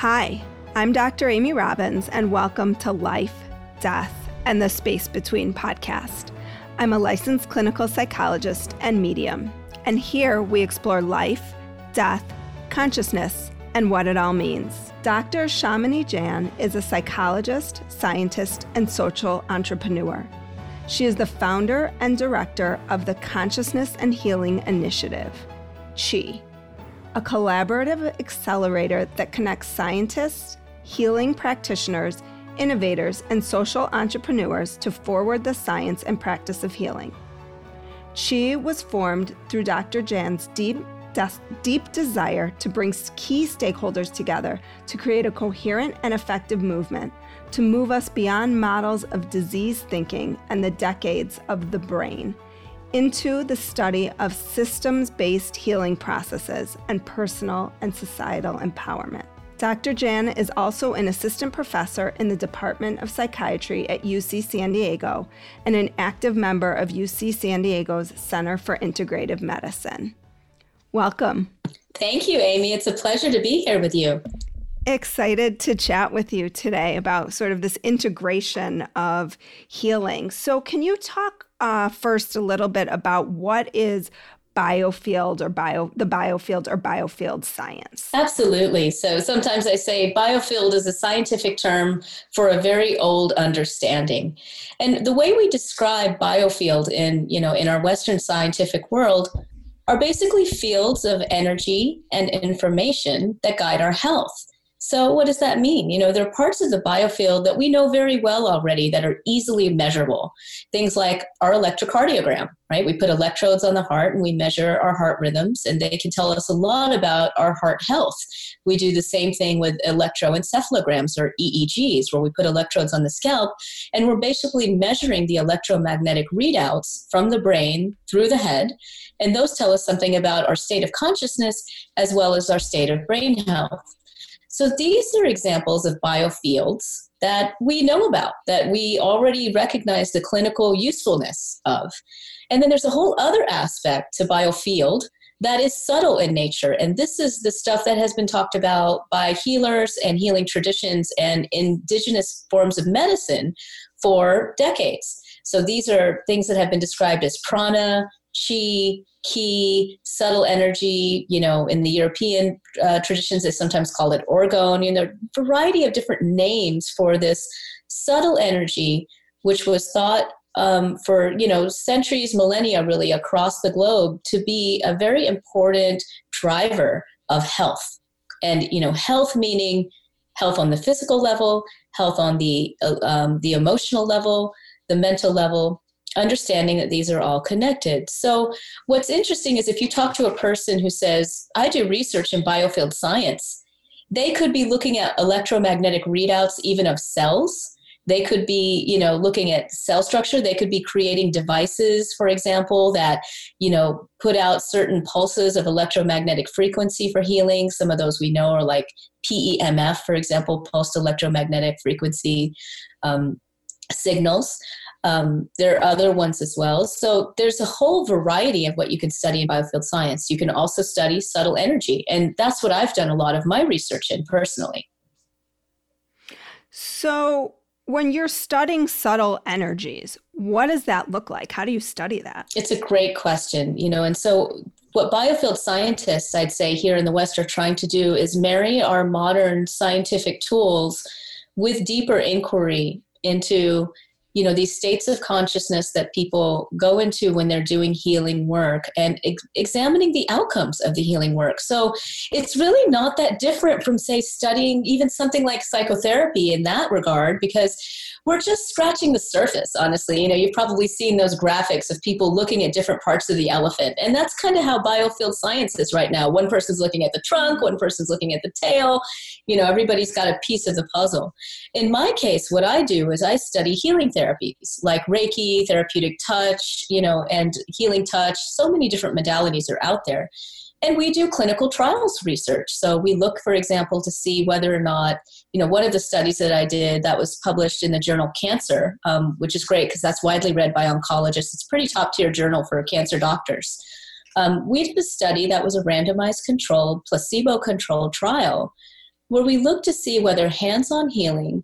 Hi, I'm Dr. Amy Robbins, and welcome to Life, Death, and the Space Between podcast. I'm a licensed clinical psychologist and medium, and here we explore life, death, consciousness, and what it all means. Dr. Shamini Jain is a psychologist, scientist, and social entrepreneur. She is the founder and director of the Consciousness and Healing Initiative, CHI, a collaborative accelerator that connects scientists, healing practitioners, innovators, and social entrepreneurs to forward the science and practice of healing. CHI was formed through Dr. Jain's deep, des- deep desire to bring key stakeholders together to create a coherent and effective movement to move us beyond models of disease thinking and the decades of the brain into the study of systems based healing processes and personal and societal empowerment. Dr. Jain is also an assistant professor in the Department of Psychiatry at UC San Diego and an active member of UC San Diego's Center for Integrative Medicine. Welcome. Thank you, Amy. It's a pleasure to be here with you. Excited to chat with you today about sort of this integration of healing. So, can you talk uh, first a little bit about what is biofield or bio the biofield or biofield science. Absolutely. So sometimes i say biofield is a scientific term for a very old understanding. And the way we describe biofield in you know in our western scientific world are basically fields of energy and information that guide our health so, what does that mean? You know, there are parts of the biofield that we know very well already that are easily measurable. Things like our electrocardiogram, right? We put electrodes on the heart and we measure our heart rhythms, and they can tell us a lot about our heart health. We do the same thing with electroencephalograms or EEGs, where we put electrodes on the scalp and we're basically measuring the electromagnetic readouts from the brain through the head. And those tell us something about our state of consciousness as well as our state of brain health. So these are examples of biofields that we know about, that we already recognize the clinical usefulness of. And then there's a whole other aspect to biofield that is subtle in nature. And this is the stuff that has been talked about by healers and healing traditions and indigenous forms of medicine for decades. So these are things that have been described as prana, chi, ki, subtle energy. You know, in the European uh, traditions, they sometimes call it orgone. You know, variety of different names for this subtle energy, which was thought um, for you know centuries, millennia, really across the globe, to be a very important driver of health. And you know, health meaning health on the physical level, health on the uh, um, the emotional level, the mental level, understanding that these are all connected. So, what's interesting is if you talk to a person who says, I do research in biofield science, they could be looking at electromagnetic readouts even of cells. They could be, you know, looking at cell structure. They could be creating devices, for example, that, you know, put out certain pulses of electromagnetic frequency for healing. Some of those we know are like PEMF, for example, pulsed electromagnetic frequency um, signals. Um, there are other ones as well. So there's a whole variety of what you can study in biofield science. You can also study subtle energy, and that's what I've done a lot of my research in personally. So when you're studying subtle energies, what does that look like? How do you study that? It's a great question, you know, and so what biofield scientists, I'd say, here in the West are trying to do is marry our modern scientific tools with deeper inquiry into you know these states of consciousness that people go into when they're doing healing work and ex- examining the outcomes of the healing work. So it's really not that different from say studying even something like psychotherapy in that regard because we're just scratching the surface, honestly. You know, you've probably seen those graphics of people looking at different parts of the elephant. And that's kind of how biofield science is right now. One person's looking at the trunk, one person's looking at the tail. You know, everybody's got a piece of the puzzle. In my case, what I do is I study healing therapies like Reiki, therapeutic touch, you know, and healing touch. So many different modalities are out there. And we do clinical trials research. So we look, for example, to see whether or not, you know, one of the studies that I did that was published in the journal Cancer, um, which is great because that's widely read by oncologists. It's a pretty top tier journal for cancer doctors. Um, we did a study that was a randomized controlled, placebo controlled trial where we looked to see whether hands on healing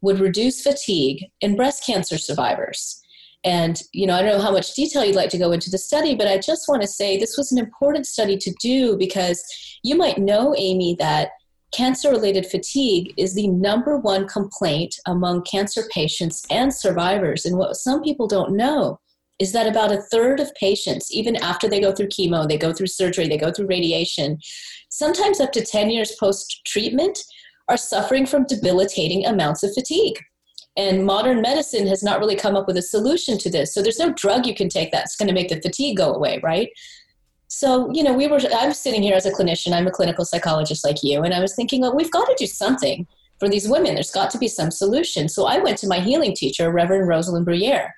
would reduce fatigue in breast cancer survivors. And, you know, I don't know how much detail you'd like to go into the study, but I just want to say this was an important study to do because you might know, Amy, that cancer related fatigue is the number one complaint among cancer patients and survivors. And what some people don't know is that about a third of patients, even after they go through chemo, they go through surgery, they go through radiation, sometimes up to 10 years post treatment, are suffering from debilitating amounts of fatigue. And modern medicine has not really come up with a solution to this. So there's no drug you can take that's going to make the fatigue go away, right? So, you know, we were, I'm sitting here as a clinician, I'm a clinical psychologist like you, and I was thinking, well, we've got to do something for these women. There's got to be some solution. So I went to my healing teacher, Reverend Rosalind Bruyere,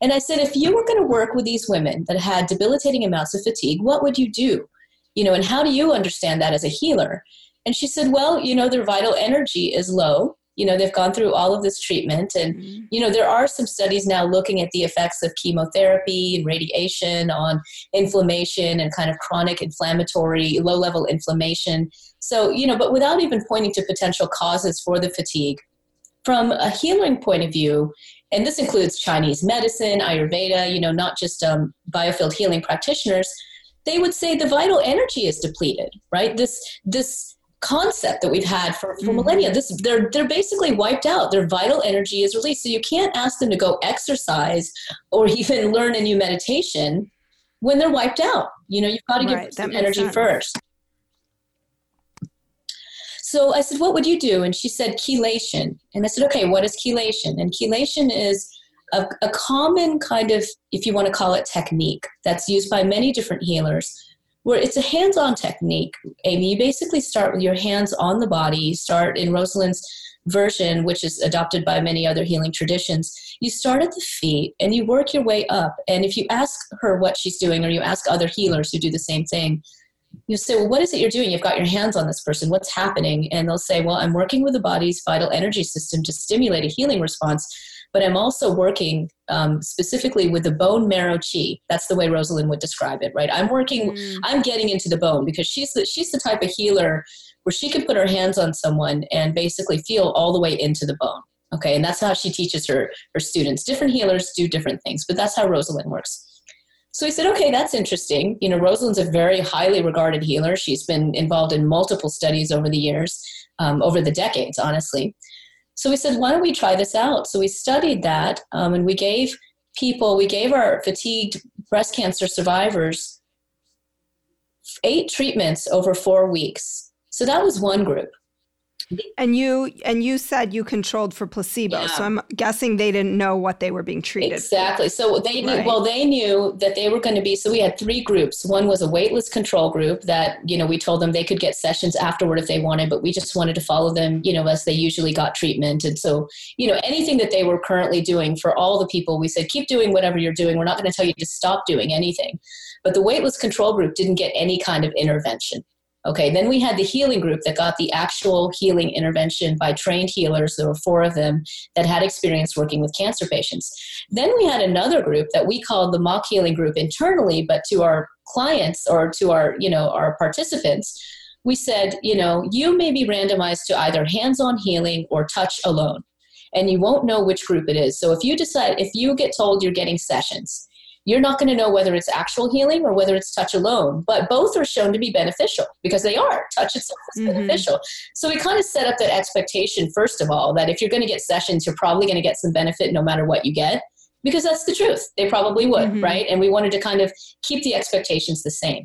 and I said, if you were going to work with these women that had debilitating amounts of fatigue, what would you do? You know, and how do you understand that as a healer? And she said, well, you know, their vital energy is low you know they've gone through all of this treatment. And mm-hmm. you know there are some studies now looking at the effects of chemotherapy and radiation on inflammation and kind of chronic inflammatory low level inflammation. So you know but without even pointing to potential causes for the fatigue from a healing point of view and this includes chinese medicine ayurveda you know not just um, biofield healing practitioners they would say the vital energy is depleted right? This this concept that we've had for, for mm-hmm. millennia. This they're they're basically wiped out. Their vital energy is released. So you can't ask them to go exercise or even learn a new meditation when they're wiped out. You know, you've got to give right, them energy sense. first. So I said, What would you do? And she said, Chelation. And I said, Okay, what is chelation? And chelation is a, a common kind of, if you want to call it technique, that's used by many different healers where it's a hands-on technique amy. You basically start with your hands on the body. You start in rosalind's version which is adopted by many other healing traditions. You start at the feet and you work your way up. And if you ask her what she's doing or you ask other healers who do the same thing you say well what is it you're doing? You've got your hands on this person. What's happening? And they'll say well i'm working with the body's vital energy system to stimulate a healing response but I'm also working um, specifically with the bone marrow chi. That's the way Rosalind would describe it, right? I'm working, mm. I'm getting into the bone because she's the, she's the type of healer where she can put her hands on someone and basically feel all the way into the bone. Okay, and that's how she teaches her her students. Different healers do different things, but that's how Rosalind works. So he said, okay, that's interesting. You know, Rosalind's a very highly regarded healer. She's been involved in multiple studies over the years, um, over the decades, honestly. So we said, why don't we try this out? So we studied that um, and we gave people, we gave our fatigued breast cancer survivors eight treatments over four weeks. So that was one group. And you and you said you controlled for placebo, yeah. so I'm guessing they didn't know what they were being treated. Exactly. For. So they knew. Right. Well, they knew that they were going to be. So we had three groups. One was a waitlist control group that you know we told them they could get sessions afterward if they wanted, but we just wanted to follow them, you know, as they usually got treatment. And so you know anything that they were currently doing for all the people, we said keep doing whatever you're doing. We're not going to tell you to stop doing anything. But the waitlist control group didn't get any kind of intervention. Okay, then we had the healing group that got the actual healing intervention by trained healers. There were four of them that had experience working with cancer patients. Then we had another group that we called the mock healing group internally, but to our clients or to our, you know, our participants, we said, you know, you may be randomized to either hands-on healing or touch alone. And you won't know which group it is. So if you decide, if you get told you're getting sessions, you're not going to know whether it's actual healing or whether it's touch alone. But both are shown to be beneficial because they are. Touch itself is mm-hmm. beneficial. So we kind of set up that expectation, first of all, that if you're going to get sessions, you're probably going to get some benefit no matter what you get because that's the truth. They probably would, mm-hmm. right? And we wanted to kind of keep the expectations the same.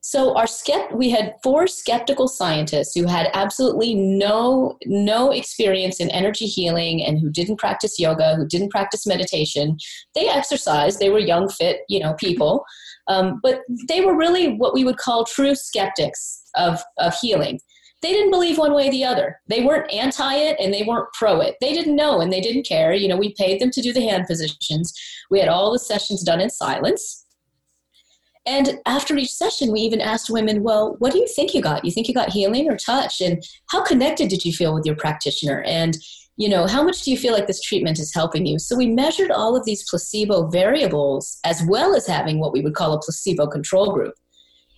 So our skept- we had four skeptical scientists who had absolutely no no experience in energy healing and who didn't practice yoga, who didn't practice meditation. They exercised. They were young, fit, you know, people, um, but they were really what we would call true skeptics of of healing. They didn't believe one way or the other. They weren't anti it and they weren't pro it. They didn't know and they didn't care. You know, we paid them to do the hand positions. We had all the sessions done in silence and after each session, we even asked women, well, what do you think you got? You think you got healing or touch? And how connected did you feel with your practitioner? And, you know, how much do you feel like this treatment is helping you? So we measured all of these placebo variables as well as having what we would call a placebo control group.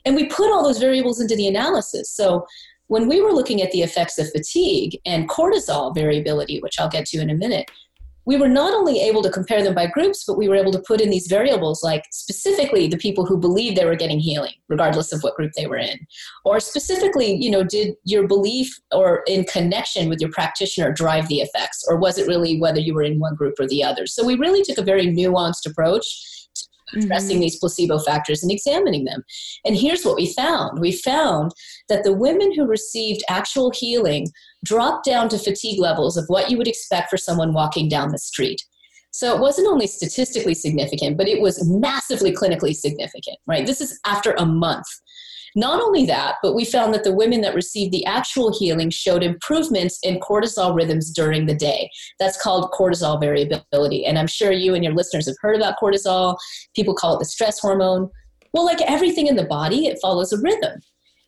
And we put all those variables into the analysis. So when we were looking at the effects of fatigue and cortisol variability, which I'll get to in a minute, we were not only able to compare them by groups, but we were able to put in these variables like specifically the people who believed they were getting healing, regardless of what group they were in. Or specifically, you know, did your belief or in connection with your practitioner drive the effects? Or was it really whether you were in one group or the other? So we really took a very nuanced approach addressing mm-hmm. these placebo factors and examining them. And here's what we found we found that the women who received actual healing dropped down to fatigue levels of what you would expect for someone walking down the street. So it wasn't only statistically significant, but it was massively clinically significant, right? This is after a month. Not only that, but we found that the women that received the actual healing showed improvements in cortisol rhythms during the day. That's called cortisol variability. And I'm sure you and your listeners have heard about cortisol. People call it the stress hormone. Well, like everything in the body, it follows a rhythm.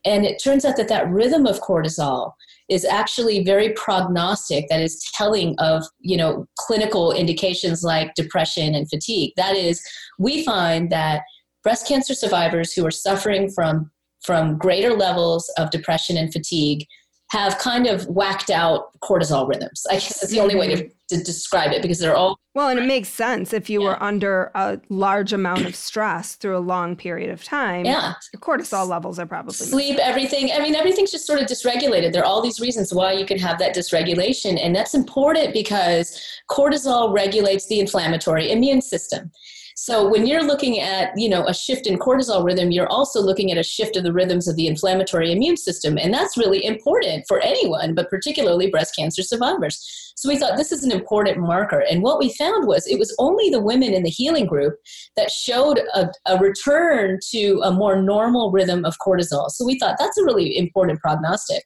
And it turns out that that rhythm of cortisol is actually very prognostic that is telling of you know clinical indications like depression and fatigue that is we find that breast cancer survivors who are suffering from from greater levels of depression and fatigue have kind of whacked out cortisol rhythms. I guess that's the only way to, mm-hmm. to describe it because they're all. Well, and it makes sense if you yeah. were under a large amount of stress through a long period of time. Yeah. Cortisol levels are probably. Sleep, everything. I mean, everything's just sort of dysregulated. There are all these reasons why you can have that dysregulation. And that's important because cortisol regulates the inflammatory immune system. So when you're looking at, you know, a shift in cortisol rhythm, you're also looking at a shift of the rhythms of the inflammatory immune system. And that's really important for anyone, but particularly breast cancer survivors. So we thought this is an important marker. And what we found was it was only the women in the healing group that showed a, a return to a more normal rhythm of cortisol. So we thought that's a really important prognostic.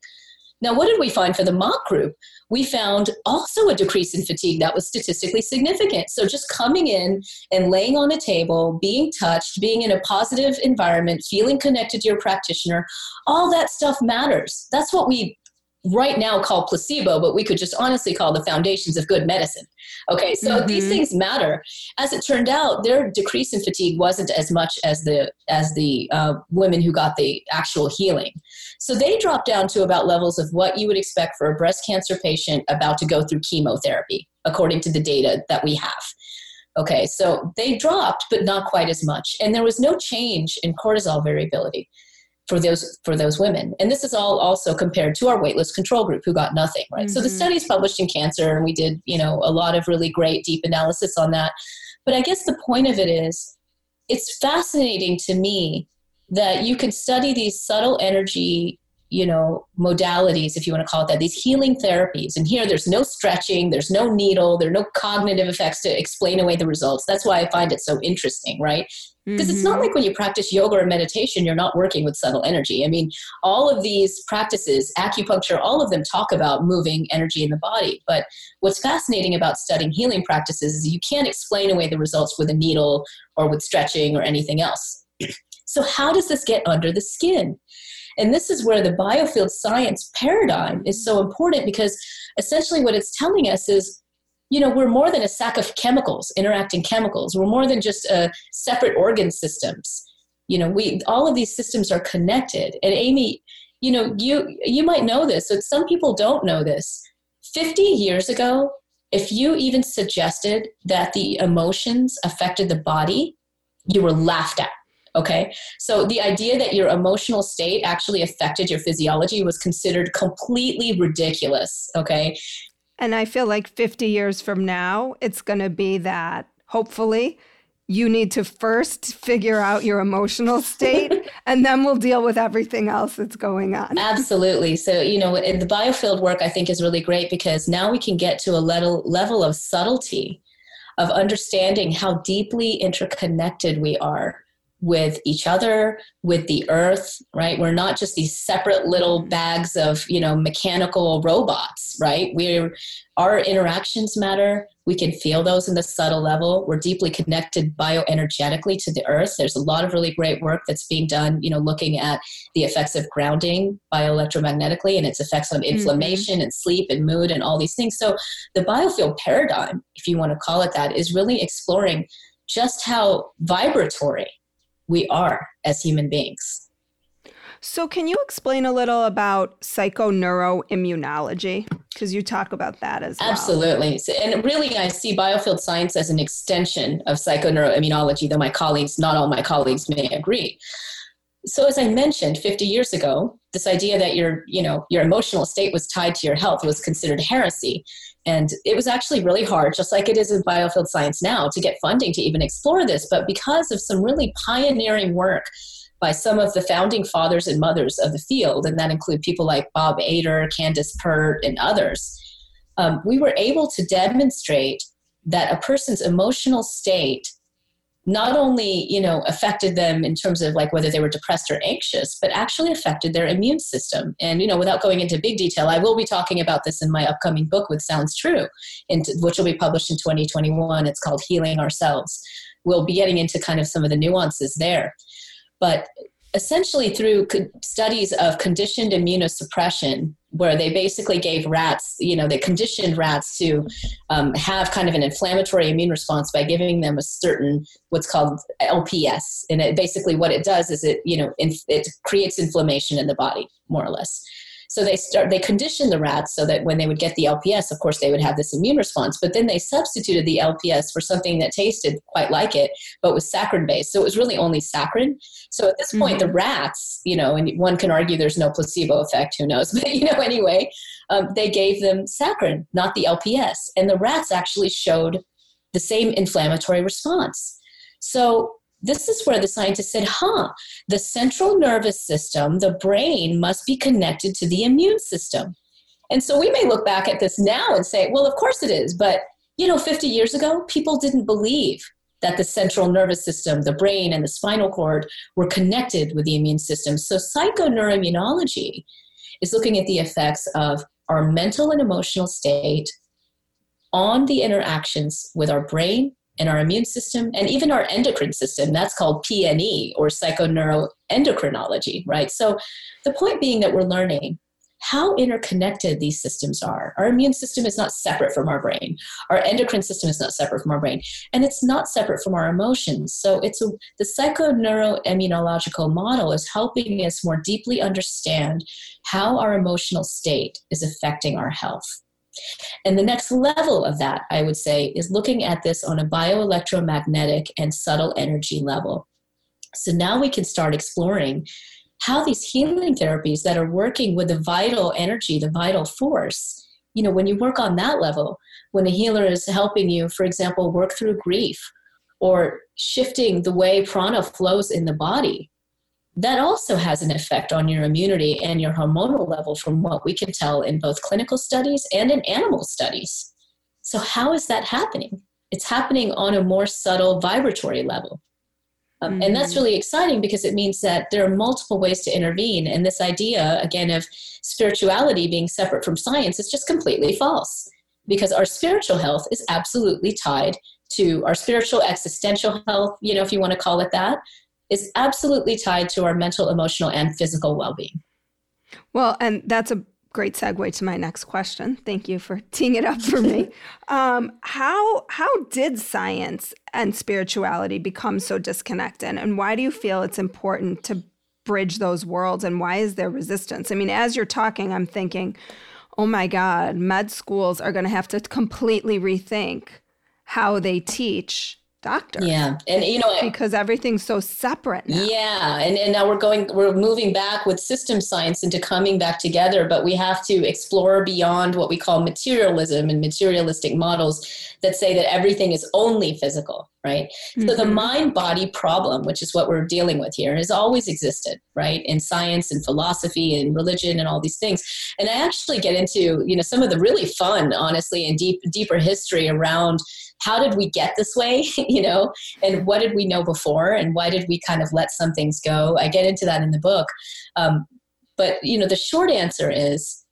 Now, what did we find for the mock group? We found also a decrease in fatigue that was statistically significant. So, just coming in and laying on a table, being touched, being in a positive environment, feeling connected to your practitioner, all that stuff matters. That's what we right now call placebo, but we could just honestly call the foundations of good medicine. Okay, so mm-hmm. these things matter. As it turned out, their decrease in fatigue wasn't as much as the as the uh, women who got the actual healing. So they dropped down to about levels of what you would expect for a breast cancer patient about to go through chemotherapy, according to the data that we have. Okay, so they dropped, but not quite as much, and there was no change in cortisol variability for those for those women and this is all also compared to our waitlist control group who got nothing right mm-hmm. so the mm-hmm. study is published in cancer and we did you know a lot of really great deep analysis on that but i guess the point of it is it's fascinating to me that you can study these subtle energy you know modalities if you want to call it that these healing therapies. And here there's no stretching there's no needle there are no cognitive effects to explain away the results. That's why i find it so interesting right? Because mm-hmm. it's not mm-hmm. like when you practice yoga or meditation you're not working with subtle energy. I mean all of these practices acupuncture all of them talk about moving energy in the body. But what's fascinating about studying healing practices is you can't explain away the results with a needle or with stretching or anything else so how does this get under the skin? And this is where the biofield science paradigm is so important because essentially what it's telling us is you know we're more than a sack of chemicals interacting chemicals. We're more than just uh, separate organ systems. You know we all of these systems are connected. And amy you know you you might know this but some people don't know this. 50 years ago if you even suggested that the emotions affected the body you were laughed at Okay. So the idea that your emotional state actually affected your physiology was considered completely ridiculous. Okay. And I feel like 50 years from now, it's going to be that hopefully you need to first figure out your emotional state and then we'll deal with everything else that's going on. Absolutely. So, you know, the biofield work I think is really great because now we can get to a level level of subtlety of understanding how deeply interconnected we are with each other with the earth right? We're not just these separate little bags of you know mechanical robots right? We're our interactions matter. We can feel those in the subtle level. We're deeply connected bioenergetically to the earth. There's a lot of really great work that's being done you know looking at the effects of grounding bioelectromagnetically and its effects on mm-hmm. inflammation mm-hmm. and sleep and mood and all these things. So the biofield paradigm if you want to call it that is really exploring just how vibratory we are as human beings. So, can you explain a little about psychoneuroimmunology? Because you talk about that as well. Absolutely. And really, I see biofield science as an extension of psychoneuroimmunology, though my colleagues, not all my colleagues, may agree. So, as I mentioned, 50 years ago, this idea that your, you know, your emotional state was tied to your health was considered heresy. And it was actually really hard, just like it is in biofield science now, to get funding to even explore this. But because of some really pioneering work by some of the founding fathers and mothers of the field, and that include people like Bob Ader, Candace Pert, and others, um, we were able to demonstrate that a person's emotional state not only you know affected them in terms of like whether they were depressed or anxious but actually affected their immune system. And you know without going into big detail i will be talking about this in my upcoming book with sounds true which will be published in 2021 it's called healing ourselves. We'll be getting into kind of some of the nuances there. But essentially through studies of conditioned immunosuppression where they basically gave rats you know they conditioned rats to um, have kind of an inflammatory immune response by giving them a certain what's called lps and it basically what it does is it you know it creates inflammation in the body more or less so they start they conditioned the rats so that when they would get the LPS, of course, they would have this immune response. But then they substituted the LPS for something that tasted quite like it, but was saccharin based. So it was really only saccharin. So at this mm-hmm. point, the rats, you know, and one can argue there's no placebo effect, who knows? But you know, anyway, um, they gave them saccharin, not the LPS, and the rats actually showed the same inflammatory response. So this is where the scientists said, huh, the central nervous system, the brain, must be connected to the immune system. And so we may look back at this now and say, well, of course it is. But, you know, 50 years ago, people didn't believe that the central nervous system, the brain, and the spinal cord were connected with the immune system. So psychoneuroimmunology is looking at the effects of our mental and emotional state on the interactions with our brain in our immune system and even our endocrine system. That's called PNE or psychoneuroendocrinology, right? So the point being that we're learning how interconnected these systems are. Our immune system is not separate from our brain. Our endocrine system is not separate from our brain, and it's not separate from our emotions. So it's a, the psychoneuroimmunological model is helping us more deeply understand how our emotional state is affecting our health. And the next level of that, I would say, is looking at this on a bioelectromagnetic and subtle energy level. So now we can start exploring how these healing therapies that are working with the vital energy, the vital force, you know, when you work on that level, when a healer is helping you, for example, work through grief or shifting the way prana flows in the body, that also has an effect on your immunity and your hormonal level from what we can tell in both clinical studies and in animal studies. So, how is that happening? It's happening on a more subtle vibratory level. Um, mm-hmm. And that's mm-hmm. really exciting because it means that there are multiple ways to intervene. And this idea, again, of spirituality being separate from science is just completely false because our spiritual health is absolutely tied to our spiritual existential health, you know, if you want to call it that, is absolutely tied to our mental, emotional, and physical well being. Well, and that's a great segue to my next question. Thank you for teeing it up for me. um, how how did science and spirituality become so disconnected, and why do you feel it's important to bridge those worlds? And why is there resistance? I mean, as you're talking, I'm thinking, oh my God, med schools are going to have to completely rethink how they teach doctor. Yeah. And you know because everything's so separate now. Yeah. And and now we're going we're moving back with system science into coming back together, but we have to explore beyond what we call materialism and materialistic models that say that everything is only physical, right? Mm-hmm. So the mm-hmm. mind body problem, which is what we're dealing with here, has always existed, right? In science and philosophy and religion and all these things. And I actually get into, you know, some of the really fun, honestly, and deep deeper history around how did we get this way you know? And what did we know before? And why did we kind of let some things go? I get into that in the book. Um, but you know the short answer is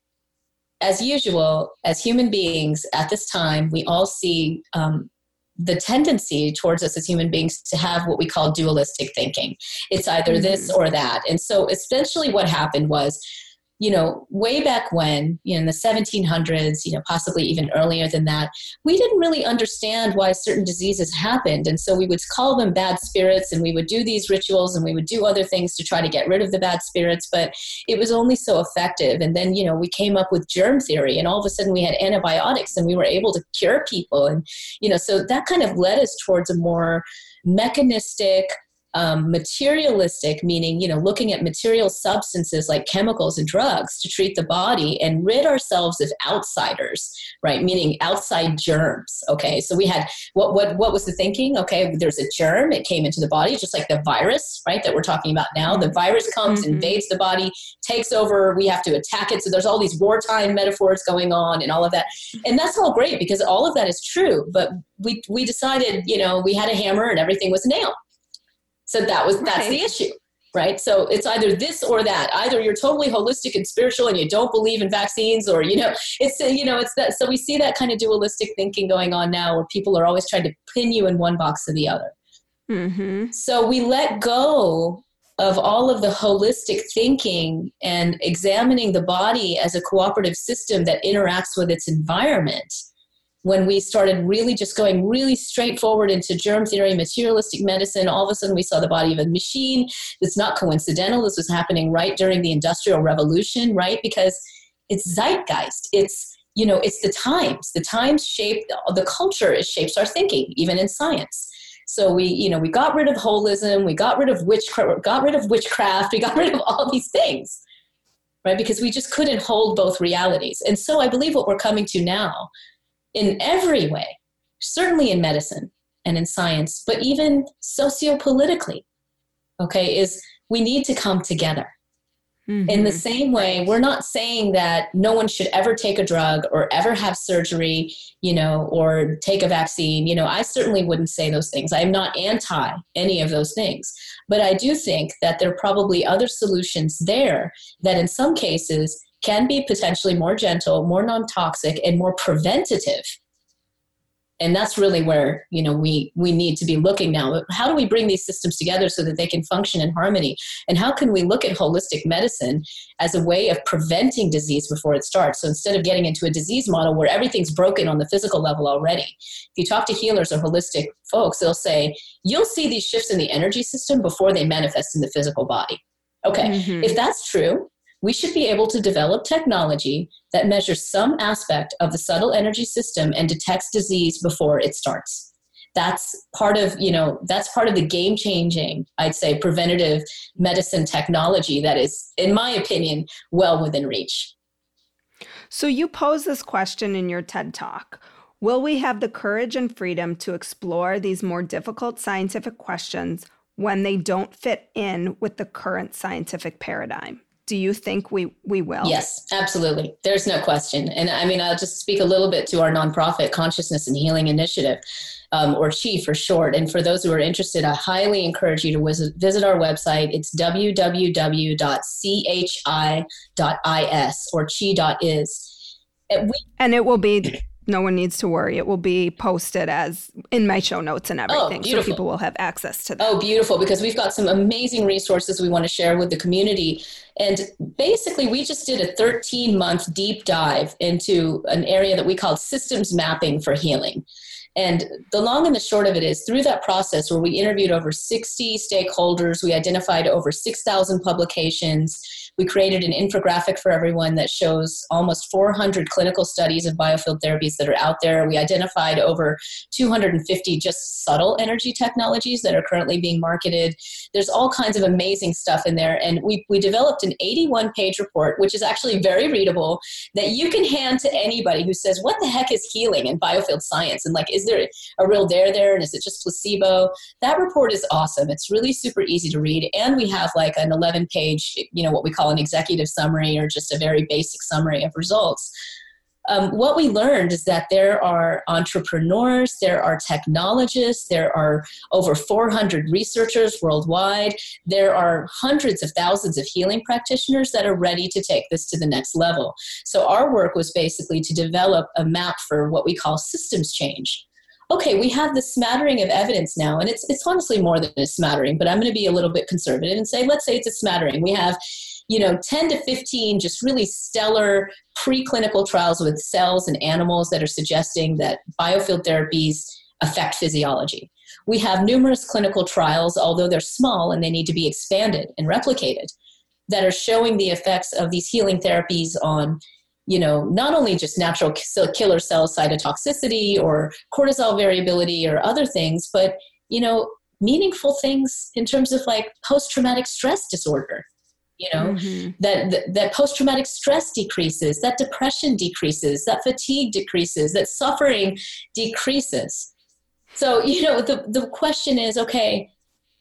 as usual as human beings at this time we all see um, the tendency towards us as human beings to have what we call dualistic thinking. It's either mm-hmm. this or that. And so essentially what happened was you know, way back when, you know, in the 1700s, you know, possibly even earlier than that, we didn't really understand why certain diseases happened. And so we would call them bad spirits and we would do these rituals and we would do other things to try to get rid of the bad spirits, but it was only so effective. And then, you know, we came up with germ theory and all of a sudden we had antibiotics and we were able to cure people. And, you know, so that kind of led us towards a more mechanistic, um, materialistic, meaning, you know, looking at material substances like chemicals and drugs to treat the body and rid ourselves of outsiders, right? Meaning outside germs. Okay. So we had what, what, what was the thinking? Okay. There's a germ. It came into the body, just like the virus, right? That we're talking about now. The virus comes, mm-hmm. invades the body, takes over. We have to attack it. So there's all these wartime metaphors going on and all of that. And that's all great because all of that is true. But we, we decided, you know, we had a hammer and everything was a nail so that was that's right. the issue right so it's either this or that either you're totally holistic and spiritual and you don't believe in vaccines or you know it's you know it's that so we see that kind of dualistic thinking going on now where people are always trying to pin you in one box or the other mm-hmm. so we let go of all of the holistic thinking and examining the body as a cooperative system that interacts with its environment when we started really just going really straightforward into germ theory, materialistic medicine, all of a sudden we saw the body of a machine. It's not coincidental. This was happening right during the Industrial Revolution, right? Because it's zeitgeist. It's you know, it's the times. The times shape the culture. It shapes our thinking, even in science. So we, you know, we got rid of holism. We got rid of witchcraft. Got rid of witchcraft. We got rid of all these things, right? Because we just couldn't hold both realities. And so I believe what we're coming to now in every way, certainly in medicine and in science, but even sociopolitically, okay, is we need to come together. Mm-hmm. In the mm-hmm. same way, we're not saying that no one should ever take a drug or ever have surgery, you know, or take a vaccine. You know, I certainly wouldn't say those things. I'm not anti any of those things. But I do think that there are probably other solutions there that in some cases can be potentially more gentle, more non-toxic, and more preventative. And that's really where you know we we need to be looking now. How do we bring these systems together so that they can function in harmony? And how can we look at holistic medicine as a way of preventing disease before it starts? So instead of getting into a disease model where everything's broken on the physical level already, if you talk to healers or holistic folks, they'll say you'll see these shifts in the energy system before they manifest in the physical body. Okay, mm-hmm. if that's true, we should be able to develop technology that measures some aspect of the subtle energy system and detects disease before it starts. That's part of you know that's part of the game changing i'd say preventative medicine technology that is in my opinion well within reach. So you pose this question in your ted talk. Will we have the courage and freedom to explore these more difficult scientific questions when they don't fit in with the current scientific paradigm do you think we we will? Yes absolutely. There's no question. And i mean i'll just speak a little bit to our nonprofit consciousness and healing initiative um, or chi for short. And for those who are interested i highly encourage you to visit, visit our website. It's www.chi.is or chi.is and, we, and it will be no one needs to worry. It will be posted as in my show notes and oh, everything. Oh, so people will have access to that. Oh, beautiful. Because we've got some amazing resources we want to share with the community. And basically, we just did a 13 month deep dive into an area that we called systems mapping for healing. And the long and the short of it is through that process where we interviewed over 60 stakeholders, we identified over 6,000 publications we created an infographic for everyone that shows almost 400 clinical studies of biofield therapies that are out there. We identified over 250 just subtle energy technologies that are currently being marketed. There's all kinds of amazing stuff in there. And we, we developed an 81 page report, which is actually very readable, that you can hand to anybody who says, What the heck is healing in biofield science? And like, is there a real there there? And is it just placebo? That report is awesome. It's really super easy to read. And we have like an 11 page, you know, what we call call an executive summary or just a very basic summary of results. Um, what we learned is that there are entrepreneurs, there are technologists, there are over 400 researchers worldwide, there are hundreds of thousands of healing practitioners that are ready to take this to the next level. So, our work was basically to develop a map for what we call systems change. Okay, we have this smattering of evidence now, and it's, it's honestly more than a smattering, but I'm going to be a little bit conservative and say, let's say it's a smattering. We have you know 10 to 15 just really stellar preclinical trials with cells and animals that are suggesting that biofield therapies affect physiology. We have numerous clinical trials although they're small and they need to be expanded and replicated that are showing the effects of these healing therapies on you know not only just natural killer cell cytotoxicity or cortisol variability or other things but you know meaningful things in terms of like post-traumatic stress disorder you know mm-hmm. that, that, that post-traumatic stress decreases that depression decreases that fatigue decreases that suffering decreases so you know the, the question is okay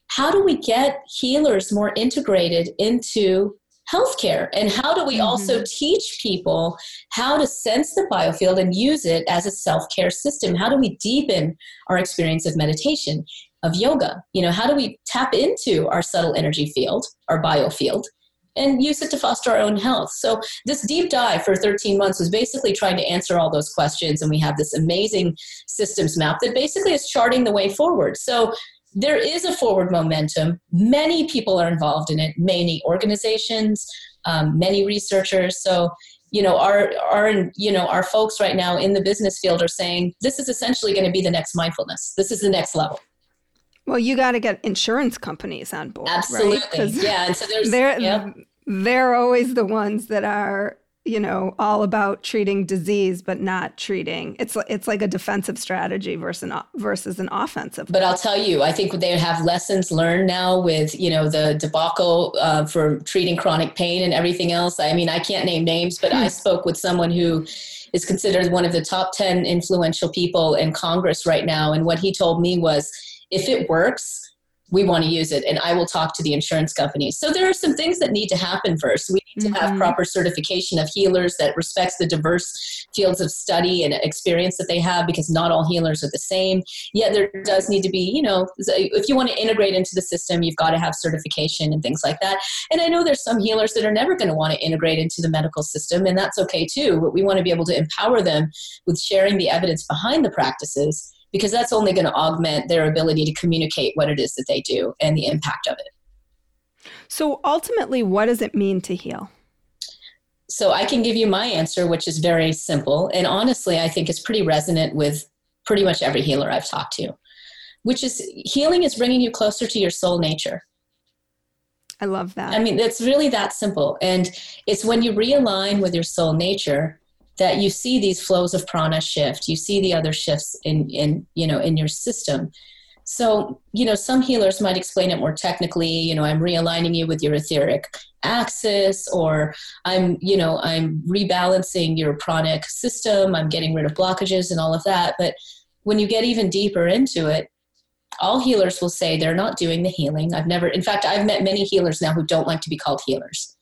how do we get healers more integrated into healthcare and how do we mm-hmm. also teach people how to sense the biofield and use it as a self-care system how do we deepen our experience of meditation of yoga you know how do we tap into our subtle energy field our biofield and use it to foster our own health so this deep dive for 13 months was basically trying to answer all those questions and we have this amazing systems map that basically is charting the way forward so there is a forward momentum. Many people are involved in it, many organizations, um, many researchers. So, you know, our our you know our folks right now in the business field are saying this is essentially going to be the next mindfulness. This is the next level. Well, you got to get insurance companies on board, absolutely. Right? Yeah, and so there's they're yep. they're always the ones that are you know all about treating disease but not treating it's it's like a defensive strategy versus an versus an offensive but i'll tell you i think they have lessons learned now with you know the debacle uh, for treating chronic pain and everything else i mean i can't name names but i hmm. spoke with someone who is considered one of the top 10 influential people in congress right now and what he told me was if it works we want to use it and i will talk to the insurance companies so there are some things that need to happen first. We need to mm-hmm. have proper certification of healers that respects the diverse fields of study and experience that they have because not all healers are the same. Yet there does need to be you know if you want to integrate into the system you've got to have certification and things like that. And i know there's some healers that are never going to want to integrate into the medical system and that's okay too but we want to be able to empower them with sharing the evidence behind the practices because that's only going to augment their ability to communicate what it is that they do and the impact of it. So ultimately, what does it mean to heal? So I can give you my answer, which is very simple. And honestly, I think it's pretty resonant with pretty much every healer I've talked to, which is healing is bringing you closer to your soul nature. I love that. I mean, it's really that simple. And it's when you realign with your soul nature that you see these flows of prana shift. You see the other shifts in in you know in your system. So you know some healers might explain it more technically you know i'm realigning you with your etheric axis or i'm you know i'm rebalancing your pranic system. I'm getting rid of blockages and all of that. But when you get even deeper into it all healers will say they're not doing the healing. I've never in fact i've met many healers now who don't like to be called healers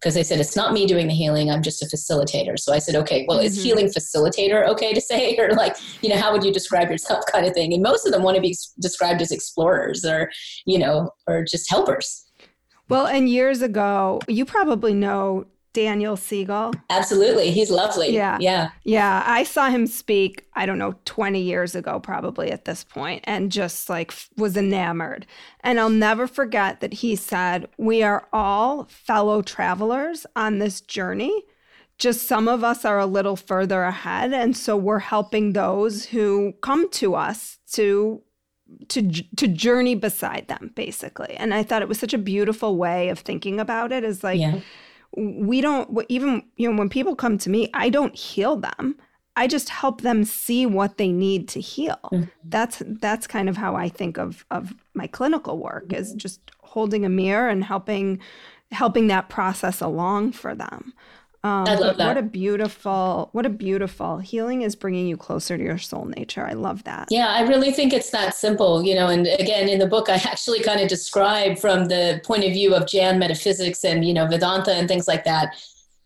because they said it's not me doing the healing i'm just a facilitator. So i said okay well mm-hmm. is healing facilitator okay to say? Or like you know how would you describe yourself kind of thing? And most of them want to be described as explorers or you know or just helpers. Well and years ago you probably know Daniel Siegel? Absolutely. He's lovely. Yeah. Yeah. Yeah. I saw him speak, I don't know, 20 years ago, probably at this point, and just like was enamored. And I'll never forget that he said, We are all fellow travelers on this journey. Just some of us are a little further ahead. And so we're helping those who come to us to to to journey beside them basically and i thought it was such a beautiful way of thinking about it is like yeah we don't even you know when people come to me i don't heal them i just help them see what they need to heal mm-hmm. that's that's kind of how i think of of my clinical work is mm-hmm. just holding a mirror and helping helping that process along for them um, I love that. What a beautiful, what a beautiful healing is bringing you closer to your soul nature. I love that. Yeah, I really think it's that simple, you know. And again, in the book, I actually kind of describe from the point of view of Jain metaphysics and you know Vedanta and things like that.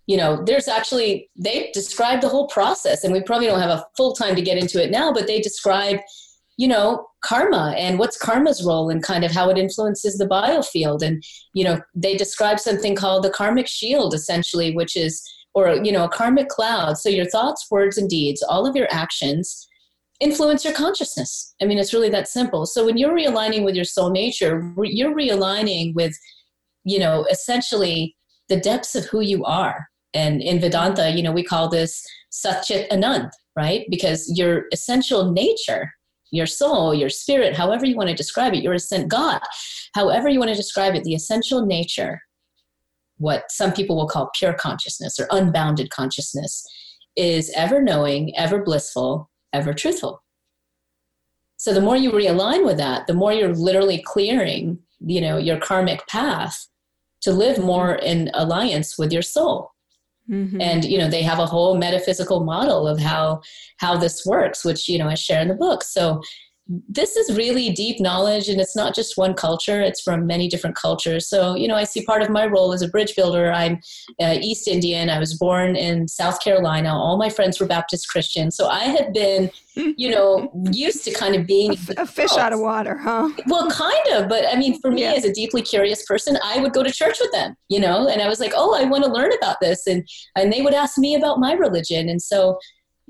You know, there's actually they describe the whole process, and we probably don't have a full time to get into it now, but they describe you know karma and what's karma's role and kind of how it influences the biofield and you know they describe something called the karmic shield essentially which is or you know a karmic cloud so your thoughts words and deeds all of your actions influence your consciousness i mean it's really that simple so when you're realigning with your soul nature you're realigning with you know essentially the depths of who you are. And in Vedanta, you know, we call this Satchit Anand, right? Because your essential nature, your soul, your spirit, however you want to describe it, your ascent God, however you want to describe it, the essential nature, what some people will call pure consciousness or unbounded consciousness, is ever knowing, ever blissful, ever truthful. So the more you realign with that, the more you're literally clearing, you know, your karmic path to live more in alliance with your soul. Mm-hmm. And you know they have a whole metaphysical model of how how this works, which you know I share in the book. So this is really deep knowledge and it's not just one culture it's from many different cultures. So you know i see part of my role as a bridge builder. I'm uh, east indian. I was born in south carolina. All my friends were baptist christian. So i had been you know used to kind of being a, a fish out of water huh? Well kind of but i mean for me yeah. as a deeply curious person i would go to church with them you know and i was like oh i want to learn about this and and they would ask me about my religion. And so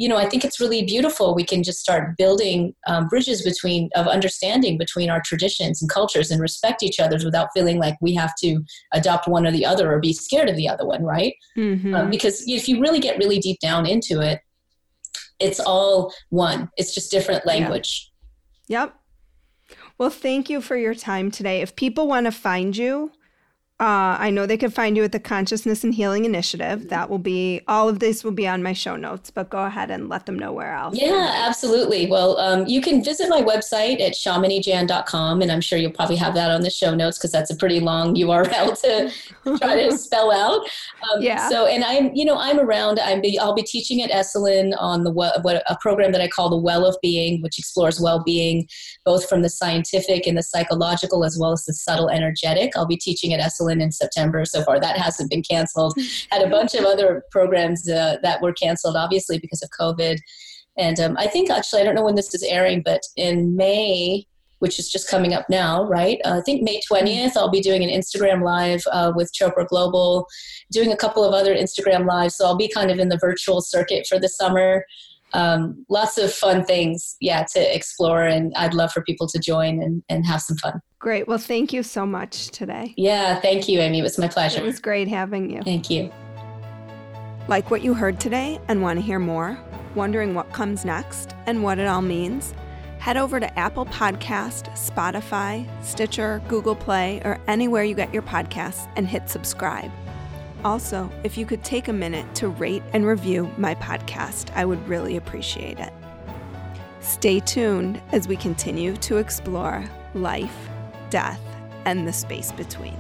you know, I think it's really beautiful. We can just start building um, bridges between of understanding between our traditions and cultures and respect each other's without feeling like we have to adopt one or the other or be scared of the other one, right? Mm-hmm. Um, because if you really get really deep down into it, it's all one. It's just different language. Yeah. Yep. Well, thank you for your time today. If people want to find you, uh, I know they can find you at the Consciousness and Healing Initiative. That will be all of this will be on my show notes, but go ahead and let them know where else. Yeah, absolutely. Well, um, you can visit my website at shaminijain.com, and I'm sure you'll probably have that on the show notes because that's a pretty long URL to try to spell out. Um, yeah. So, and I'm, you know, I'm around. I'm be, I'll be teaching at Esalen on the what a program that I call the Well of Being, which explores well-being both from the scientific and the psychological as well as the subtle energetic. I'll be teaching at Esalen in September so far. That hasn't been canceled. Had a bunch of other programs uh, that were canceled, obviously, because of COVID. And um, I think actually, I don't know when this is airing, but in May, which is just coming up now, right? Uh, I think May 20th, I'll be doing an Instagram live uh, with Chopra Global, doing a couple of other Instagram lives. So I'll be kind of in the virtual circuit for the summer um, lots of fun things, yeah, to explore. And I'd love for people to join and, and have some fun. Great. Well, thank you so much today. Yeah, thank you, Amy. It was my pleasure. It was great having you. Thank you. Like what you heard today and want to hear more? Wondering what comes next and what it all means? Head over to Apple Podcast, Spotify, Stitcher, Google Play, or anywhere you get your podcasts and hit subscribe. Also, if you could take a minute to rate and review my podcast, I would really appreciate it. Stay tuned as we continue to explore life, death, and the space between.